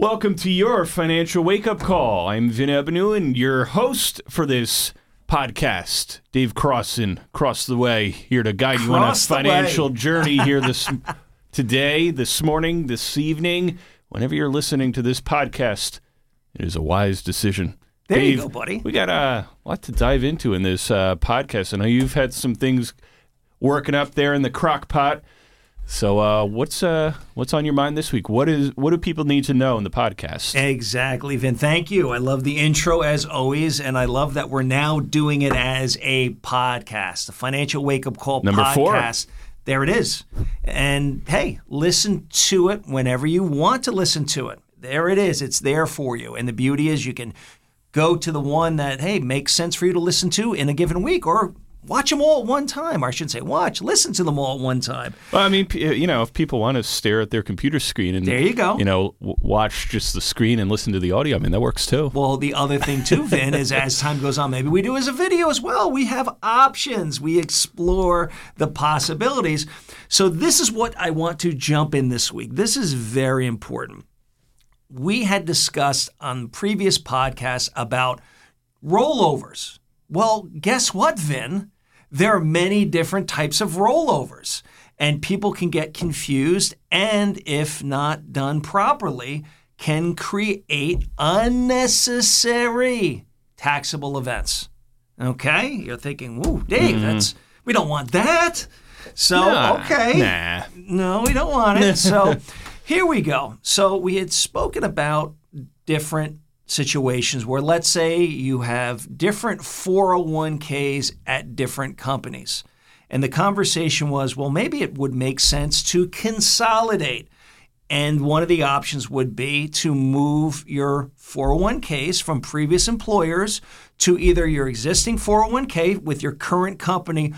Welcome to your financial wake up call. I'm Vin Ebenu and your host for this podcast, Dave Crossan, across the way, here to guide you on a Cross financial journey here this today, this morning, this evening. Whenever you're listening to this podcast, it is a wise decision. There you go, buddy. We got a lot to dive into in this uh, podcast. I know you've had some things working up there in the crock pot. So, uh, what's uh, what's on your mind this week? What is what do people need to know in the podcast? Exactly, Vin. Thank you. I love the intro as always, and I love that we're now doing it as a podcast, the Financial Wake Up Call Number four. podcast. There it is. And hey, listen to it whenever you want to listen to it. There it is. It's there for you. And the beauty is you can go to the one that, hey, makes sense for you to listen to in a given week or watch them all at one time. Or I shouldn't say, watch, listen to them all at one time. Well, I mean, you know, if people want to stare at their computer screen and There you go. you know, w- watch just the screen and listen to the audio, I mean, that works too. Well, the other thing too, Vin, is as time goes on, maybe we do as a video as well. We have options. We explore the possibilities. So this is what I want to jump in this week. This is very important. We had discussed on previous podcasts about rollovers. Well, guess what, Vin? There are many different types of rollovers, and people can get confused, and if not done properly, can create unnecessary taxable events. Okay? You're thinking, whoa, Dave, hmm. that's we don't want that. So, Nah, okay. Nah. No, we don't want it. So here we go. So we had spoken about different situations where let's say you have different 401ks at different companies. And the conversation was, well, maybe it would make sense to consolidate. And one of the options would be to move your 401ks from previous employers to either your existing 401k with your current company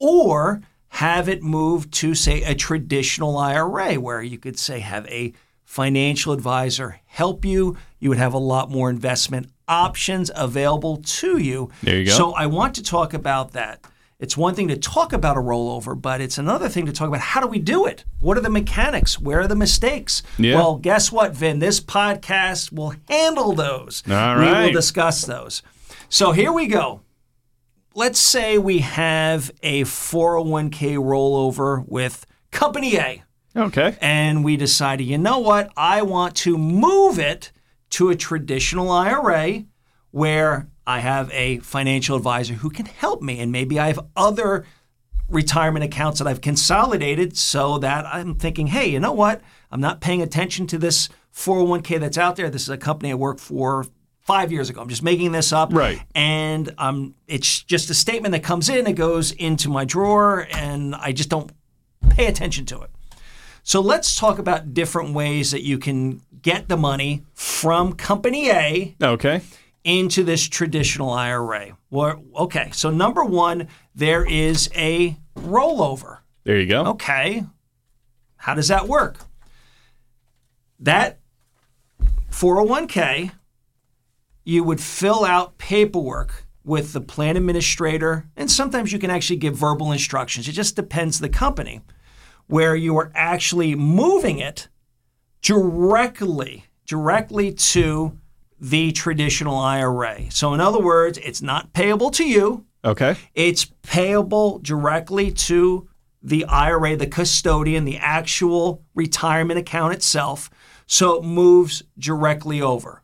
or have it moved to, say, a traditional IRA where you could say have a financial advisor help you. You would have a lot more investment options available to you. There you go. So I want to talk about that. It's one thing to talk about a rollover, but it's another thing to talk about how do we do it? What are the mechanics? Where are the mistakes? Yeah. Well, guess what, Vin? This podcast will handle those. All We will discuss those. So here we go. Let's say we have a 401k rollover with Company A Okay. and we decided, you know what, I want to move it to a traditional IRA where I have a financial advisor who can help me. And maybe I have other retirement accounts that I've consolidated so that I'm thinking, hey, you know what? I'm not paying attention to this 401k that's out there. This is a company I worked for five years ago. I'm just making this up. Right. And um, it's just a statement that comes in, it goes into my drawer, and I just don't pay attention to it. So let's talk about different ways that you can get the money from company A Okay. into this traditional IRA. Well, okay, so number one, there is a rollover. There you go. Okay, how does that work? That 401k, you would fill out paperwork with the plan administrator, and sometimes you can actually give verbal instructions. It just depends the company, where you are actually moving it directly, directly to the traditional IRA. So, in other words, it's not payable to you. Okay. It's payable directly to the IRA, the custodian, the actual retirement account itself. So it moves directly over.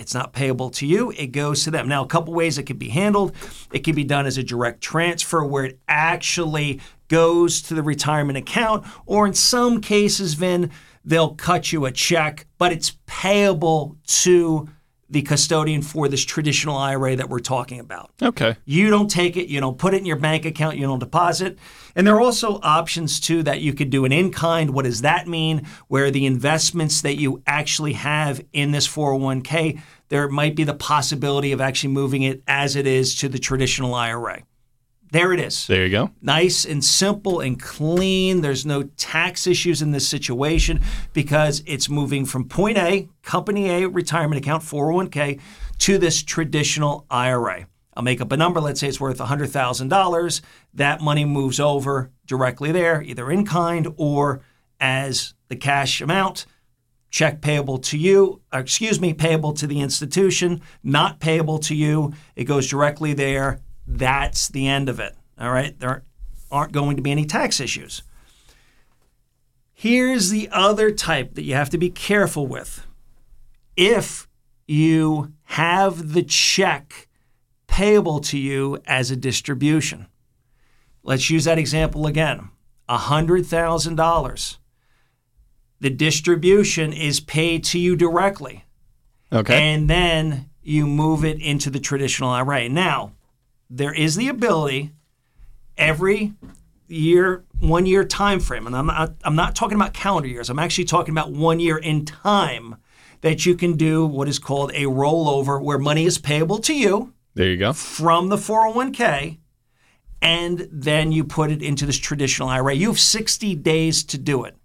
It's not payable to you, it goes to them. Now, a couple ways it could be handled. It could be done as a direct transfer where it actually goes to the retirement account, or in some cases, Vin, they'll cut you a check, but it's payable to the custodian for this traditional IRA that we're talking about. Okay. You don't take it, you don't put it in your bank account, you don't deposit. And there are also options too that you could do an in kind. What does that mean? Where the investments that you actually have in this 401k, there might be the possibility of actually moving it as it is to the traditional IRA. There it is There you go. nice and simple and clean. There's no tax issues in this situation because it's moving from point A, company A retirement account, 401k, to this traditional IRA. I'll make up a number. Let's say it's worth $100,000. That money moves over directly there, either in kind or as the cash amount check payable to you, uh, excuse me, payable to the institution, not payable to you. It goes directly there. That's the end of it. All right. There aren't going to be any tax issues. Here's the other type that you have to be careful with. If you have the check payable to you as a distribution, let's use that example again $100,000. The distribution is paid to you directly. Okay. And then you move it into the traditional IRA. Now, there is the ability every year, one year time frame, and I'm not, I'm not talking about calendar years. I'm actually talking about one year in time that you can do what is called a rollover, where money is payable to you there you go. from the 401k, and then you put it into this traditional IRA. You have 60 days to do it.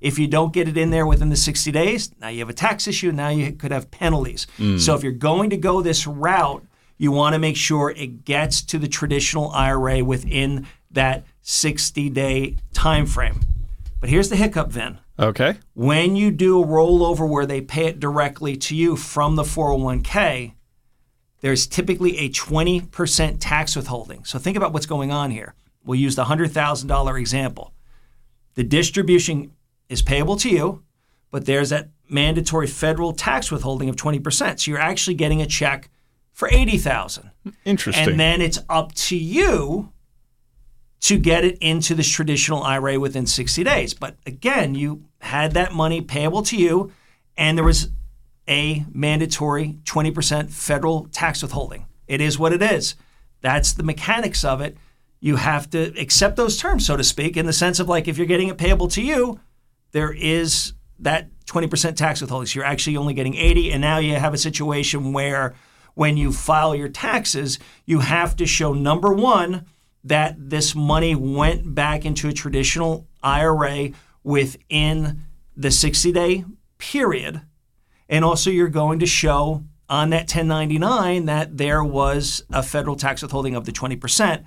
If you don't get it in there within the 60 days, now you have a tax issue. Now you could have penalties. Hmm. So if you're going to go this route, you want to make sure it gets to the traditional IRA within that 60 day time frame. But here's the hiccup, Vin. Okay. When you do a rollover where they pay it directly to you from the 401k, there's typically a 20% tax withholding. So think about what's going on here. We'll use the $100,000 example. The distribution is payable to you, but there's that mandatory federal tax withholding of 20%. So you're actually getting a check for 80,000. Interesting. And then it's up to you to get it into this traditional IRA within 60 days. But again, you had that money payable to you, and there was a mandatory 20% federal tax withholding. It is what it is. That's the mechanics of it. You have to accept those terms, so to speak, in the sense of like if you're getting it payable to you, there is that 20% tax withholding. So you're actually only getting 80, and now you have a situation where when you file your taxes, you have to show number one that this money went back into a traditional IRA within the 60 day period. And also, you're going to show on that 1099 that there was a federal tax withholding of the 20%.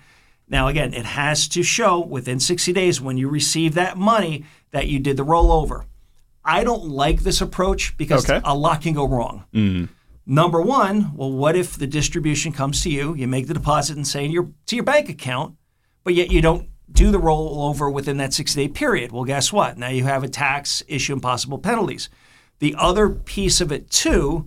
Now, again, it has to show within 60 days when you receive that money that you did the rollover. I don't like this approach because Okay. a lot can go wrong. Mm-hmm. Number one, well, what if the distribution comes to you, you make the deposit and say your to your bank account, but yet you don't do the rollover within that 60 day period? Well, guess what? Now you have a tax issue and possible penalties. The other piece of it too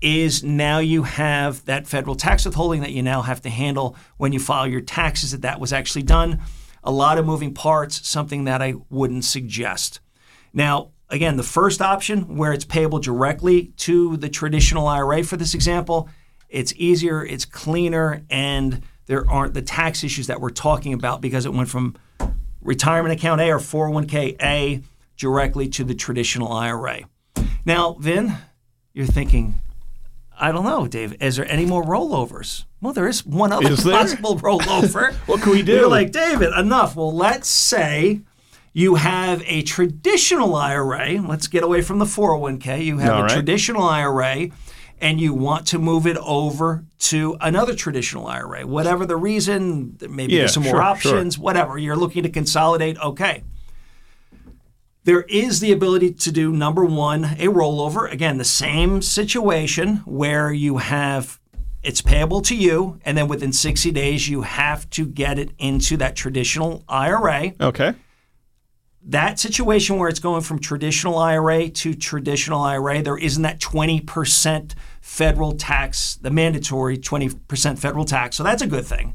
is now you have that federal tax withholding that you now have to handle when you file your taxes that that was actually done. A lot of moving parts, something that I wouldn't suggest. Now, again, the first option where it's payable directly to the traditional IRA for this example, it's easier, it's cleaner, and there aren't the tax issues that we're talking about because it went from retirement account A or 401k A directly to the traditional IRA. Now, Vin, you're thinking, I don't know, Dave, is there any more rollovers? Well, there is one other Is possible rollover. What can we do? You're like, David, enough. Well, let's say you have a traditional IRA. Let's get away from the 401k. You have All a right. traditional IRA and you want to move it over to another traditional IRA. Whatever the reason, maybe Yeah, there's some sure, more sure. options, whatever. You're looking to consolidate, okay. There is the ability to do number one, a rollover. Again, the same situation where you have it's payable to you, and then within 60 days, you have to get it into that traditional IRA. okay. That situation where it's going from traditional IRA to traditional IRA, there isn't that 20% federal tax, the mandatory 20% federal tax. So that's a good thing.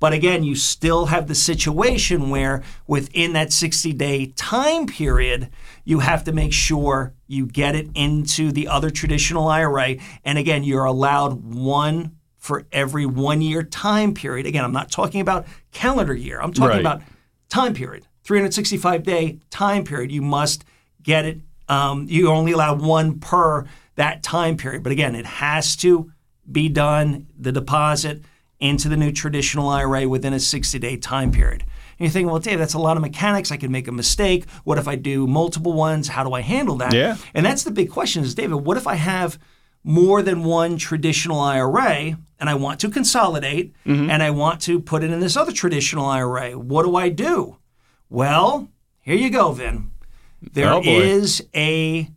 But again, you still have the situation where within that 60 day time period, you have to make sure you get it into the other traditional IRA. And again, you're allowed one for every one year time period. Again, I'm not talking about calendar year, I'm talking Right. about time period, 365 day time period. You must get it. Um, you only allow one per that time period. But again, it has to be done, the deposit into the new traditional IRA within a 60 day time period. And you're thinking, well, Dave, that's a lot of mechanics. I could make a mistake. What if I do multiple ones? How do I handle that? Yeah. And that's the big question is, David, what if I have more than one traditional IRA and I want to consolidate Mm-hmm. and I want to put it in this other traditional IRA? What do I do? Well, here you go, Vin. There Oh, is a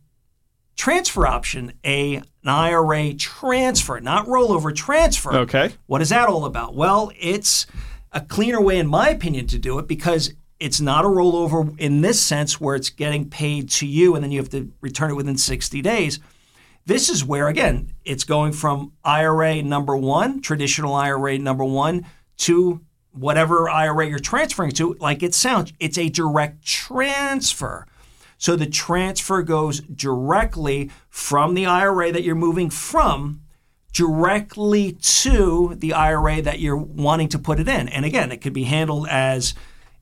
transfer option, a, an IRA transfer, not rollover transfer. Okay. What is that all about? Well, it's a cleaner way, in my opinion, to do it because it's not a rollover in this sense where it's getting paid to you and then you have to return it within 60 days. This is where, again, it's going from IRA number one, traditional IRA number one, to whatever IRA you're transferring to, like it sounds, it's a direct transfer. So the transfer goes directly from the IRA that you're moving from directly to the IRA that you're wanting to put it in. And again, it could be handled as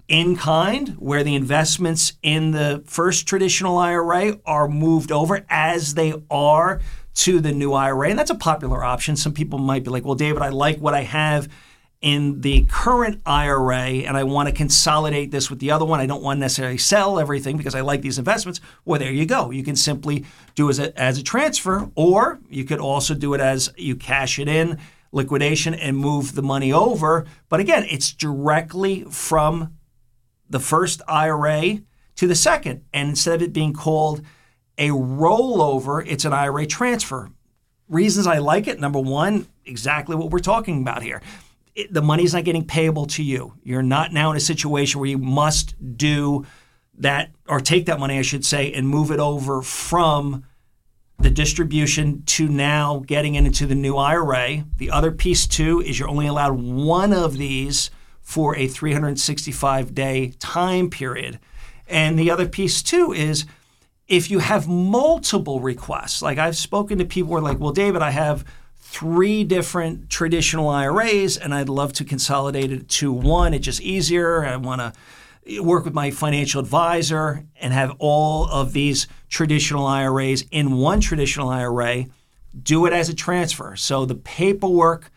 in kind, where the investments in the first traditional IRA are moved over as they are to the new IRA. And that's a popular option. Some people might be like, well, David, I like what I have in the current IRA and I want to consolidate this with the other one. I don't want to necessarily sell everything because I like these investments. Well, there you go. You can simply do as a, as a transfer, or you could also do it as you cash it in, liquidation, and move the money over. But again, it's directly from the first IRA to the second. And instead of it being called a rollover, it's an IRA transfer. Reasons I like it number one, exactly what we're talking about here it, the money's not getting payable to you. You're not now in a situation where you must do that or take that money, I should say, and move it over from the distribution to now getting into the new IRA. The other piece, too, is you're only allowed one of these for a 365 day time period. And the other piece, too, is if you have multiple requests, like I've spoken to people who are like, well, David, I have three different traditional IRAs, and I'd love to consolidate it to one. It's just easier. I want to work with my financial advisor and have all of these traditional IRAs in one traditional IRA. Do it as a transfer. So the paperwork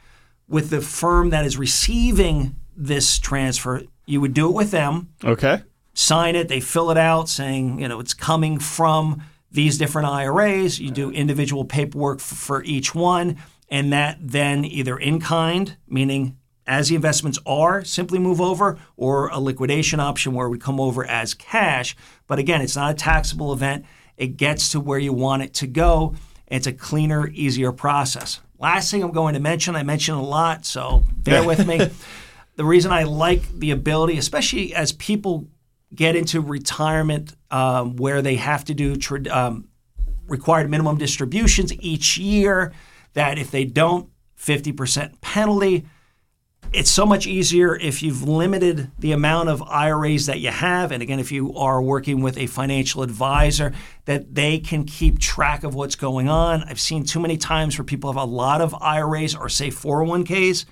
with the firm that is receiving this transfer, you would do it with them. Okay. Sign it. They fill it out saying, you know, it's coming from these different IRAs. You do individual paperwork for each one and that then either in kind, meaning as the investments are, simply move over, or a liquidation option where we come over as cash. But again, it's not a taxable event. It gets to where you want it to go. It's a cleaner, easier process. Last thing I'm going to mention, I mentioned a lot, so bear with me. The reason I like the ability, especially as people get into retirement um, where they have to do um, required minimum distributions each year, that if they don't, 50% penalty. It's so much easier if you've limited the amount of IRAs that you have. And again, if you are working with a financial advisor, that they can keep track of what's going on. I've seen too many times where people have a lot of IRAs or, say, 401ks,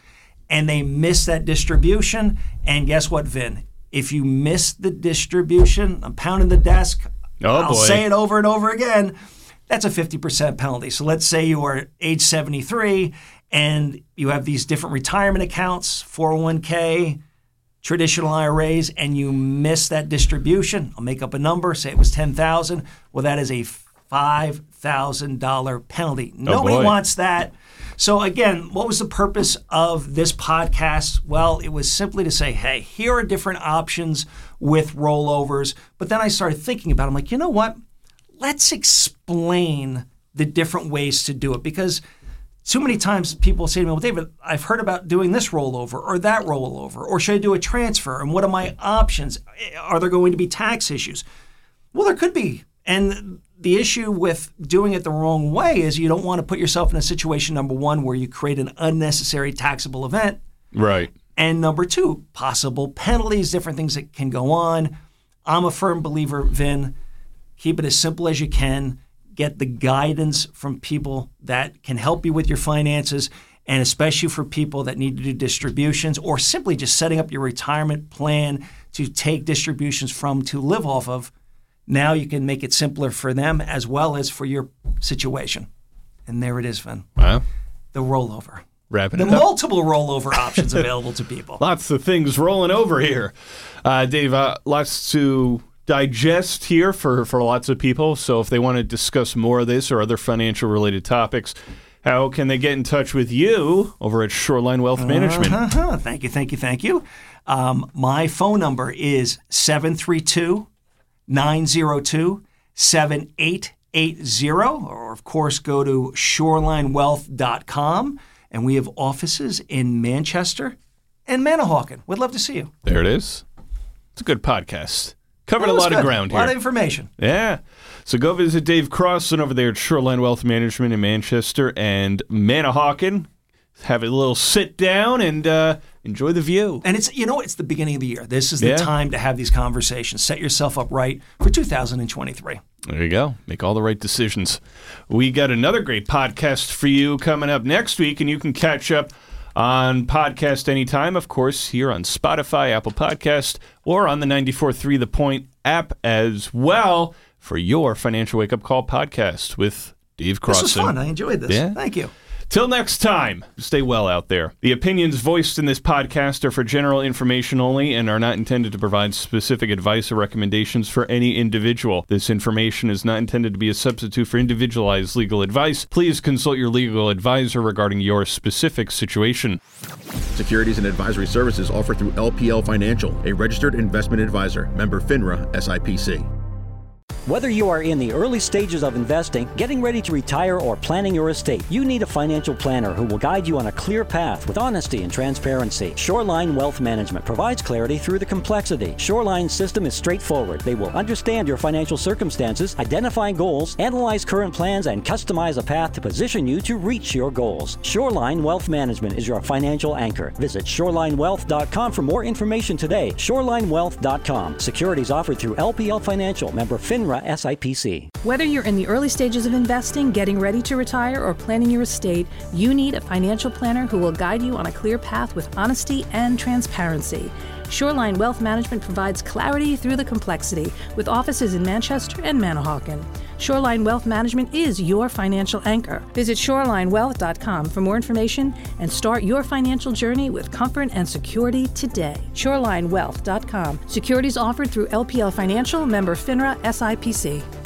and they miss that distribution. And guess what, Vin? If you miss the distribution, I'm pounding the desk. Oh, I'll boy. say it over and over again that's a 50% penalty. So let's say you are age 73 and you have these different retirement accounts, 401k, traditional IRAs, and you miss that distribution. I'll make up a number, say it was 10,000. Well, that is a $5,000 penalty. Oh, Nobody boy. wants that. So, again, what was the purpose of this podcast? Well, it was simply to say, hey, here are different options with rollovers. But then I started thinking about it. I'm like, you know what? Let's explain the different ways to do it because too many times people say to me, Well, David, I've heard about doing this rollover or that rollover, or should I do a transfer? And what are my options? Eh, are there going to be tax issues? Well, there could be. And the issue with doing it the wrong way is you don't want to put yourself in a situation, number one, where you create an unnecessary taxable event. Right. And number two, possible penalties, different things that can go on. I'm a firm believer, Vin, Keep it as simple as you can. Get the guidance from people that can help you with your finances, and especially for people that need to do distributions or simply just setting up your retirement plan to take distributions from to live off of. Now you can make it simpler for them as well as for your situation. And there it is, Vin. Wow. The rollover. Wrapping The it up. multiple rollover options available to people. Lots of things rolling over here. Uh, Dave, uh, lots to digest here for, for lots of people. So if they want to discuss more of this or other financial related topics, how can they get in touch with you over at Shoreline Wealth Management? Uh-huh. Thank you, thank you, thank you. Um, my phone number is 732 902 880, or of course, go to shorelinewealth.com. And we have offices in Manchester and Manahawkin. We'd love to see you. There it is. It's a good podcast. Covered That a lot of ground here. A lot of information. Yeah. So go visit Dave Crossan over there at Shoreline Wealth Management in Manchester and Manahawkin. Have a little sit down and uh, enjoy the view. And it's, you know, it's the beginning of the year. This is the Yeah. time to have these conversations. Set yourself up right for 2023. There you go. Make all the right decisions. We got another great podcast for you coming up next week, and you can catch up on podcast anytime, of course, here on Spotify, Apple Podcast, or on the 94.3 The Point app as well for your Financial Wake Up Call podcast with Dave Crossan. This was fun. I enjoyed this. Yeah. Thank you. Till next time, stay well out there. The opinions voiced in this podcast are for general information only and are not intended to provide specific advice or recommendations for any individual. This information is not intended to be a substitute for individualized legal advice. Please consult your legal advisor regarding your specific situation. Securities and advisory services offered through LPL Financial, a registered investment advisor, member FINRA SIPC. Whether you are in the early stages of investing, getting ready to retire, or planning your estate, you need a financial planner who will guide you on a clear path with honesty and transparency. Shoreline Wealth Management provides clarity through the complexity. Shoreline's system is straightforward. They will understand your financial circumstances, identify goals, analyze current plans, and customize a path to position you to reach your goals. Shoreline Wealth Management is your financial anchor. Visit shorelinewealth.com for more information today. Shorelinewealth.com. Securities offered through LPL Financial, member FINRA SIPC. Whether you're in the early stages of investing, getting ready to retire, or planning your estate, you need a financial planner who will guide you on a clear path with honesty and transparency. Shoreline Wealth Management provides clarity through the complexity with offices in Manchester and Manahawkin. Shoreline Wealth Management is your financial anchor. Visit shorelinewealth.com for more information and start your financial journey with comfort and security today. Shorelinewealth.com. Securities offered through LPL Financial, member FINRA SIPC.